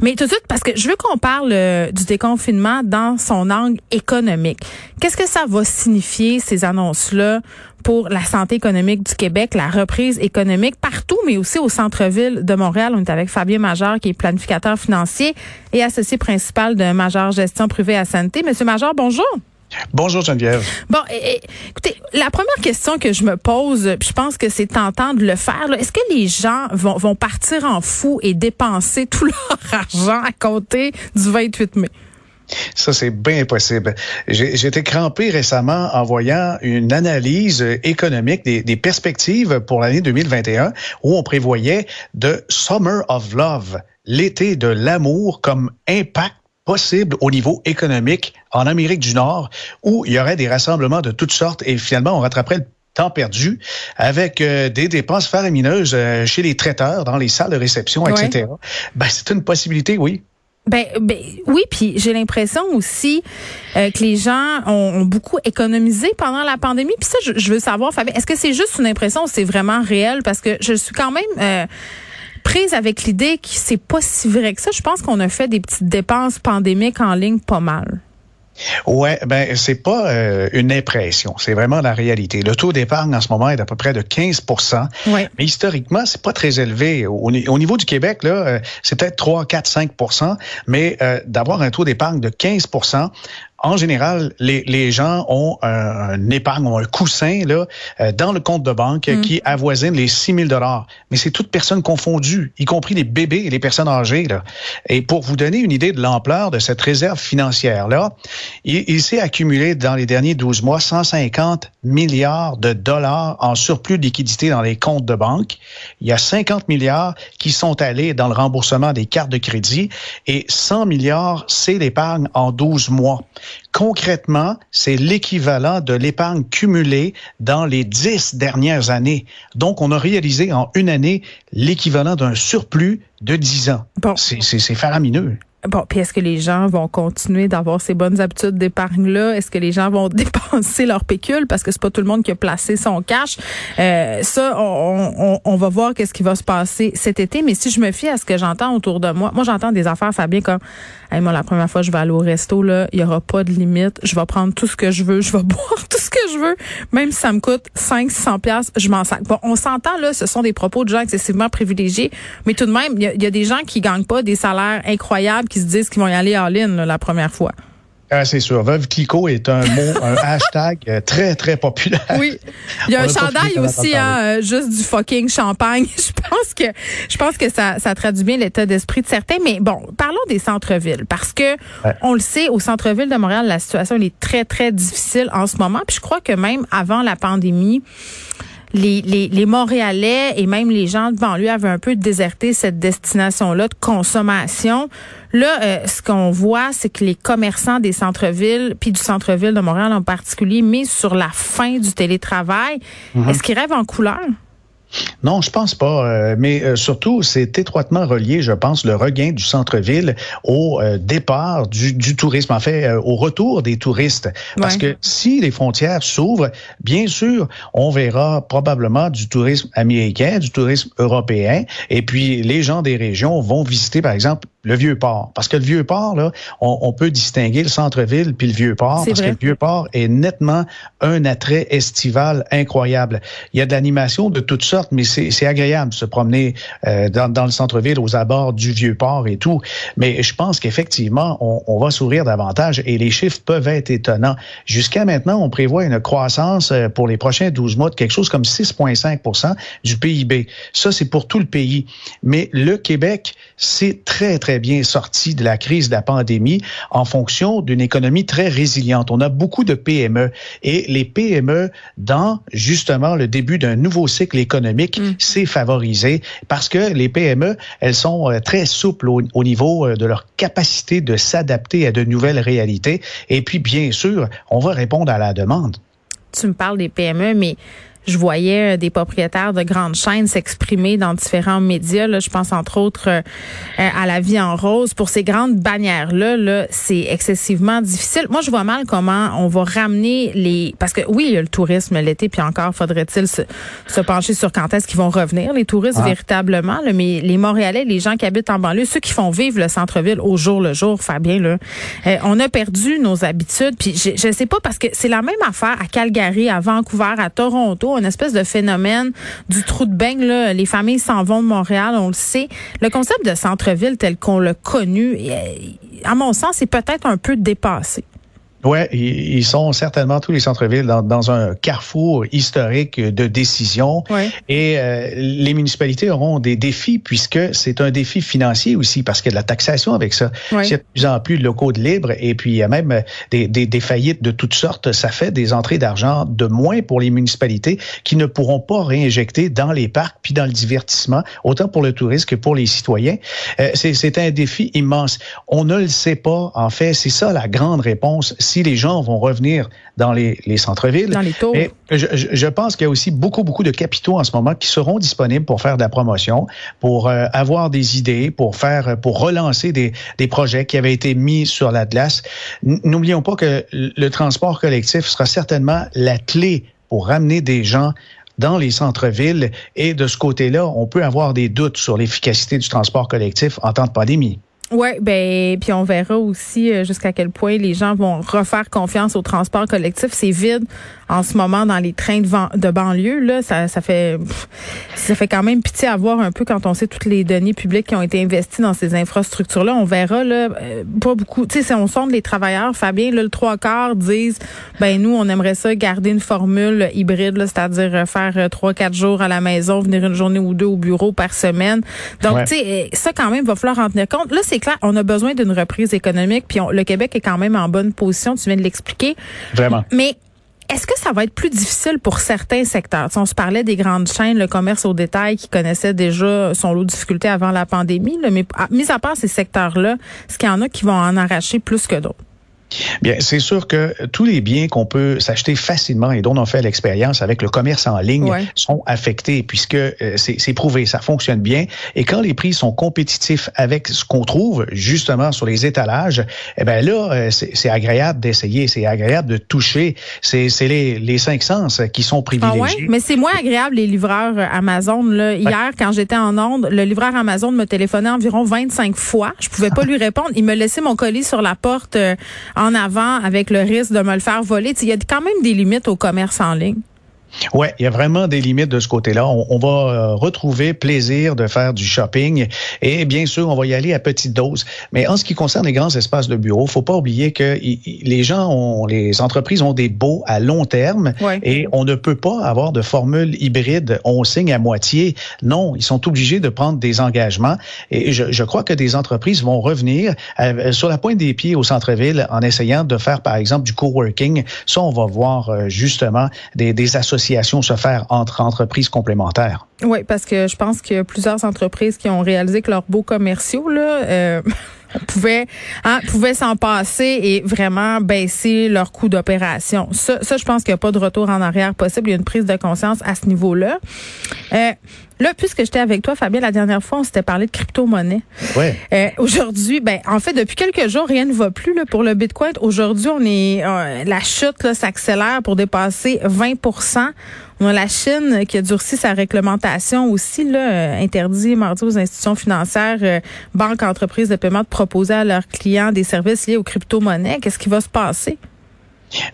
Mais tout de suite, parce que je veux qu'on parle euh, du déconfinement dans son angle économique. Qu'est-ce que ça va signifier, ces annonces-là, pour la santé économique du Québec, la reprise économique partout, mais aussi au centre-ville de Montréal? On est avec Fabien Major, qui est planificateur financier et associé principal de Major Gestion Privée à Santé. Monsieur Major, bonjour. Bonjour Geneviève. Bon, écoutez, la première question que je me pose, puis je pense que c'est tentant de le faire, est-ce que les gens vont, vont partir en fou et dépenser tout leur argent à compter du 28 mai? Ça, c'est bien possible. J'ai été crampé récemment en voyant une analyse économique des, des perspectives pour l'année 2021 où on prévoyait de Summer of Love, l'été de l'amour comme impact possible au niveau économique en Amérique du Nord, où il y aurait des rassemblements de toutes sortes et finalement on rattraperait le temps perdu avec euh, des dépenses faramineuses euh, chez les traiteurs, dans les salles de réception, etc. Ben, c'est une possibilité, oui. Ben, ben, oui, puis j'ai l'impression aussi euh, que les gens ont, beaucoup économisé pendant la pandémie. Puis ça, je, veux savoir, Fabien, est-ce que c'est juste une impression ou c'est vraiment réel? Parce que je suis quand même prise avec l'idée que c'est pas si vrai que ça. Je pense qu'on a fait des petites dépenses pandémiques en ligne pas mal. Ouais, ben c'est pas euh, une impression, c'est vraiment la réalité. Le taux d'épargne en ce moment est d'à peu près de 15% Mais historiquement, c'est pas très élevé. Au, niveau du Québec là, euh, c'est peut-être 3, 4, 5% mais euh, d'avoir un taux d'épargne de 15 en général, les, les gens ont un, épargne, ont un coussin là, euh, dans le compte de banque mm. qui avoisine les 6 000 Mais c'est toutes personnes confondues, y compris les bébés et les personnes âgées. Là. Et pour vous donner une idée de l'ampleur de cette réserve financière-là, il, il s'est accumulé dans les derniers 12 mois 150 milliards de dollars en surplus de liquidité dans les comptes de banque. Il y a 50 milliards qui sont allés dans le remboursement des cartes de crédit et 100 milliards, c'est l'épargne en 12 mois. Concrètement, c'est l'équivalent de l'épargne cumulée dans les dix dernières années. Donc, on a réalisé en une année l'équivalent d'un surplus de dix ans. C'est faramineux. Bon, puis est-ce que les gens vont continuer d'avoir ces bonnes habitudes d'épargne-là? Est-ce que les gens vont dépenser leur pécule? Parce que c'est pas tout le monde qui a placé son cash. Euh, ça, on, on, va voir qu'est-ce qui va se passer cet été. Mais si je me fie à ce que j'entends autour de moi, moi, j'entends des affaires, Fabien, comme, hey, moi, la première fois je vais aller au resto, là, il y aura pas de limite. Je vais prendre tout ce que je veux. Je vais boire tout ce que je veux. Même si ça me coûte 5, 600 pièces, je m'en sac. Bon, on s'entend, là, ce sont des propos de gens excessivement privilégiés. Mais tout de même, il y, y, a des gens qui gagnent pas des salaires incroyables, qui se disent qu'ils vont y aller en ligne la première fois. Ah, c'est sûr. Veuve Clicquot est un mot, un hashtag très, très populaire. Oui. Il y a un chandail aussi, hein, juste du fucking champagne. je pense que, je pense que ça, ça traduit bien l'état d'esprit de certains. Mais bon, parlons des centres-villes. Parce que, on le sait, au centre-ville de Montréal, la situation, elle est très, très difficile en ce moment. Puis je crois que même avant la pandémie, les, les, les, Montréalais et même les gens de banlieue avaient un peu déserté cette destination-là de consommation. Là, euh, ce qu'on voit, c'est que les commerçants des centres-villes, puis du centre-ville de Montréal en particulier, misent sur la fin du télétravail. Mm-hmm. Est-ce qu'ils rêvent en couleur? Non, je pense pas. Euh, mais euh, surtout, c'est étroitement relié, je pense, le regain du centre-ville au euh, départ du, du, tourisme, en fait, au retour des touristes. Parce que si les frontières s'ouvrent, bien sûr, on verra probablement du tourisme américain, du tourisme européen, et puis les gens des régions vont visiter, par exemple, le Vieux-Port. Parce que le Vieux-Port, là, on, on, peut distinguer le centre-ville puis le Vieux-Port, parce que le Vieux-Port est nettement un attrait estival incroyable. Il y a de l'animation de toutes sortes mais c'est agréable de se promener euh, dans, dans, le centre-ville, aux abords du Vieux-Port et tout. Mais je pense qu'effectivement, on, on, va sourire davantage et les chiffres peuvent être étonnants. Jusqu'à maintenant, on prévoit une croissance euh, pour les prochains 12 mois de quelque chose comme 6,5% du PIB. Ça, c'est pour tout le pays. Mais le Québec, c'est très, très très bien sortis de la crise de la pandémie en fonction d'une économie très résiliente. On a beaucoup de PME et les PME, dans justement le début d'un nouveau cycle économique, mm. c'est favorisé parce que les PME, elles sont euh, très souples au, au niveau euh, de leur capacité de s'adapter à de nouvelles réalités. Et puis, bien sûr, on va répondre à la demande. Tu me parles des PME, mais je voyais euh, des propriétaires de grandes chaînes s'exprimer dans différents médias. Là, je pense entre autres euh, euh, à la vie en rose. Pour ces grandes bannières-là, là, c'est excessivement difficile. Moi, je vois mal comment on va ramener les... Parce que oui, il y a le tourisme l'été, puis encore faudrait-il se, se, pencher sur quand est-ce qu'ils vont revenir, les touristes, véritablement. Là, mais les Montréalais, les gens qui habitent en banlieue, ceux qui font vivre le centre-ville au jour le jour, Fabien, là, on a perdu nos habitudes. Puis je ne sais pas, parce que c'est la même affaire à Calgary, à Vancouver, à Toronto une espèce de phénomène du trou de beigne. Là. Les familles s'en vont de Montréal, on le sait. Le concept de centre-ville tel qu'on l'a connu, à mon sens, est peut-être un peu dépassé. Oui, ils sont certainement tous les centres-villes dans, un carrefour historique de décision. Et euh, les municipalités auront des défis puisque c'est un défi financier aussi parce qu'il y a de la taxation avec ça. Il y a de plus en plus de locaux de libre et puis il y a même des, des, des faillites de toutes sortes. Ça fait des entrées d'argent de moins pour les municipalités qui ne pourront pas réinjecter dans les parcs puis dans le divertissement, autant pour le tourisme que pour les citoyens. Euh, c'est un défi immense. On ne le sait pas. En fait, c'est ça la grande réponse si les gens vont revenir dans les, centres-villes. Dans les tours. je, pense qu'il y a aussi beaucoup, beaucoup de capitaux en ce moment qui seront disponibles pour faire de la promotion, pour euh, avoir des idées, pour faire, pour relancer des, des projets qui avaient été mis sur la glace. N'oublions pas que le transport collectif sera certainement la clé pour ramener des gens dans les centres-villes. Et de ce côté-là, on peut avoir des doutes sur l'efficacité du transport collectif en temps de pandémie. Oui, ben puis on verra aussi euh, jusqu'à quel point les gens vont refaire confiance au transport collectif. C'est vide en ce moment dans les trains de, de banlieue. Là, ça, ça fait ça fait quand même pitié à voir un peu quand on sait toutes les données publiques qui ont été investies dans ces infrastructures-là. On verra là euh, pas beaucoup. Tu sais, si on sonde les travailleurs, Fabien, là, le trois quarts disent ben nous on aimerait ça garder une formule hybride, c'est-à-dire euh, faire trois quatre jours à la maison, venir une journée ou deux au bureau par semaine. Donc tu sais ça quand même va falloir en tenir compte. Là c'est clair, on a besoin d'une reprise économique, puis le Québec est quand même en bonne position, tu viens de l'expliquer. Vraiment. Mais est-ce que ça va être plus difficile pour certains secteurs? on se parlait des grandes chaînes, le commerce au détail qui connaissait déjà son lot de difficultés avant la pandémie, mais mis à part ces secteurs-là, est-ce qu'il y en a qui vont en arracher plus que d'autres? Bien, c'est sûr que tous les biens qu'on peut s'acheter facilement et dont on fait l'expérience avec le commerce en ligne sont affectés puisque euh, c'est prouvé, ça fonctionne bien. Et quand les prix sont compétitifs avec ce qu'on trouve justement sur les étalages, eh ben là, euh, c'est agréable d'essayer, c'est agréable de toucher. C'est les, les cinq sens qui sont privilégiés. Ah ouais? Mais c'est moins agréable les livreurs euh, Amazon. Là. Hier, quand j'étais en Onde, le livreur Amazon me téléphonait environ 25 fois. Je pouvais pas lui répondre. Il me laissait mon colis sur la porte en avant avec le risque de me le faire voler. Il y a quand même des limites au commerce en ligne. Oui, il y a vraiment des limites de ce côté-là. On, va euh, retrouver plaisir de faire du shopping et bien sûr, on va y aller à petite dose. Mais en ce qui concerne les grands espaces de bureau, faut pas oublier que les gens ont, les entreprises ont des baux à long terme et on ne peut pas avoir de formule hybride. On signe à moitié. Non, ils sont obligés de prendre des engagements et je, crois que des entreprises vont revenir euh, sur la pointe des pieds au centre-ville en essayant de faire, par exemple, du coworking. Ça, on va voir euh, justement des, des associations se faire entre entreprises complémentaires. Oui, parce que je pense a plusieurs entreprises qui ont réalisé que leurs beaux commerciaux, là, euh, pouvaient, hein, pouvaient s'en passer et vraiment baisser leur coût d'opération. Ça, ça, je pense qu'il n'y a pas de retour en arrière possible. Il y a une prise de conscience à ce niveau-là. Euh, Là, puisque j'étais avec toi, Fabien, la dernière fois, on s'était parlé de crypto-monnaie. Ouais. Euh, aujourd'hui, ben, en fait, depuis quelques jours, rien ne va plus là, pour le Bitcoin. Aujourd'hui, on est euh, la chute s'accélère pour dépasser 20 On a la Chine qui a durci sa réglementation aussi, là, euh, interdit mardi aux institutions financières, euh, banques, entreprises de paiement de proposer à leurs clients des services liés aux crypto-monnaies. Qu'est-ce qui va se passer?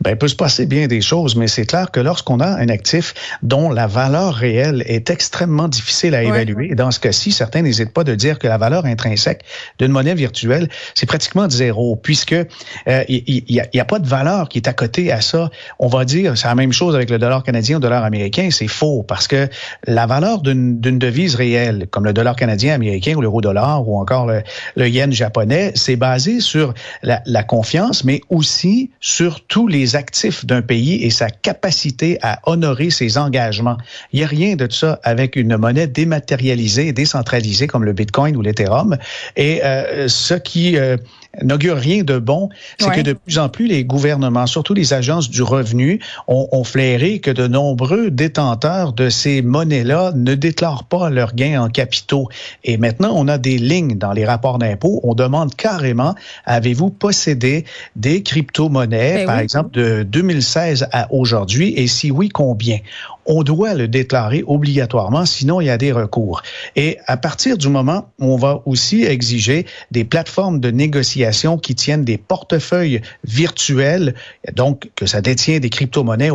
Ben, il peut se passer bien des choses, mais c'est clair que lorsqu'on a un actif dont la valeur réelle est extrêmement difficile à évaluer, et dans ce cas-ci, certains n'hésitent pas de dire que la valeur intrinsèque d'une monnaie virtuelle, c'est pratiquement de zéro, puisque euh, il n'y a, a, pas de valeur qui est à côté à ça. On va dire, c'est la même chose avec le dollar canadien ou le dollar américain, c'est faux, parce que la valeur d'une devise réelle, comme le dollar canadien, américain ou l'euro-dollar ou encore le, le, yen japonais, c'est basé sur la, la confiance, mais aussi sur tout les actifs d'un pays et sa capacité à honorer ses engagements. Il n'y a rien de ça avec une monnaie dématérialisée et décentralisée comme le Bitcoin ou l'Ethereum. Et euh, ce qui euh, n'augure rien de bon, c'est que de plus en plus les gouvernements, surtout les agences du revenu, ont, ont flairé que de nombreux détenteurs de ces monnaies-là ne déclarent pas leurs gains en capitaux. Et maintenant, on a des lignes dans les rapports d'impôts. On demande carrément, avez-vous possédé des crypto-monnaies, ben par exemple, de 2016 à aujourd'hui? Et si oui, combien? on doit le déclarer obligatoirement, sinon il y a des recours. Et à partir du moment où on va aussi exiger des plateformes de négociation qui tiennent des portefeuilles virtuels, donc que ça détient des crypto-monnaies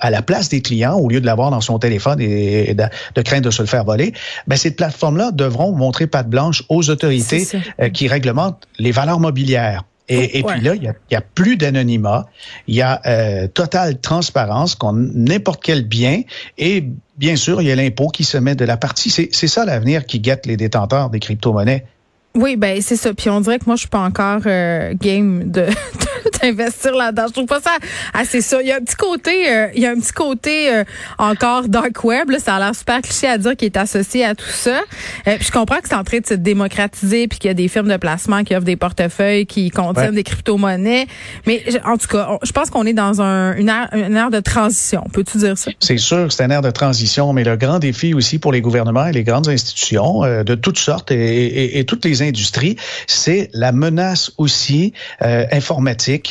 à la place des clients au lieu de l'avoir dans son téléphone et de, de, craindre de se le faire voler, ben ces plateformes-là devront montrer patte blanche aux autorités euh, qui réglementent les valeurs mobilières. Et, puis là, il y a, plus d'anonymat, il y a euh, totale transparence qu'on n'importe quel bien et bien sûr, il y a l'impôt qui se met de la partie. C'est ça l'avenir qui guette les détenteurs des crypto-monnaies. Oui, ben c'est ça. Puis on dirait que moi, je suis pas encore euh, game de, d'investir là-dedans. Je trouve pas ça assez ça. Il y a un petit côté, euh, il y a un petit côté euh, encore dark web. Là, ça a l'air super cliché à dire qui est associé à tout ça. puis je comprends que c'est en train de se démocratiser, puis qu'il y a des firmes de placement qui offrent des portefeuilles qui contiennent des crypto-monnaies. Mais en tout cas, je pense qu'on est dans un, une, ère, une ère de transition. Peux-tu dire ça? C'est sûr, c'est une ère de transition, mais le grand défi aussi pour les gouvernements et les grandes institutions de toutes sortes et, et, et toutes les industries, c'est la menace aussi euh,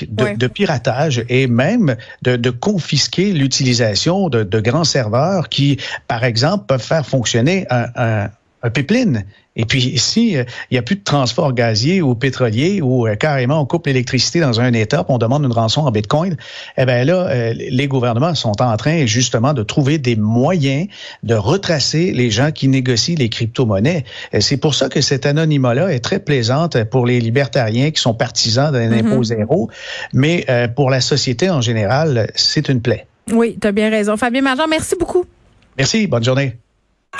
de, de, piratage et même de, de confisquer l'utilisation de, de, grands serveurs qui, par exemple, peuvent faire fonctionner un, un, un pipeline et puis ici, euh, il n'y a plus de transport gazier ou pétrolier où euh, carrément on coupe l'électricité dans un État, on demande une rançon en Bitcoin. Eh bien là, euh, les gouvernements sont en train justement de trouver des moyens de retracer les gens qui négocient les crypto-monnaies. C'est pour ça que cette anonymat-là est très plaisante pour les libertariens qui sont partisans d'un mm-hmm. impôt zéro, mais pour la société en général, c'est une plaie. Oui, tu as bien raison. Fabien Major, merci beaucoup. Merci, bonne journée.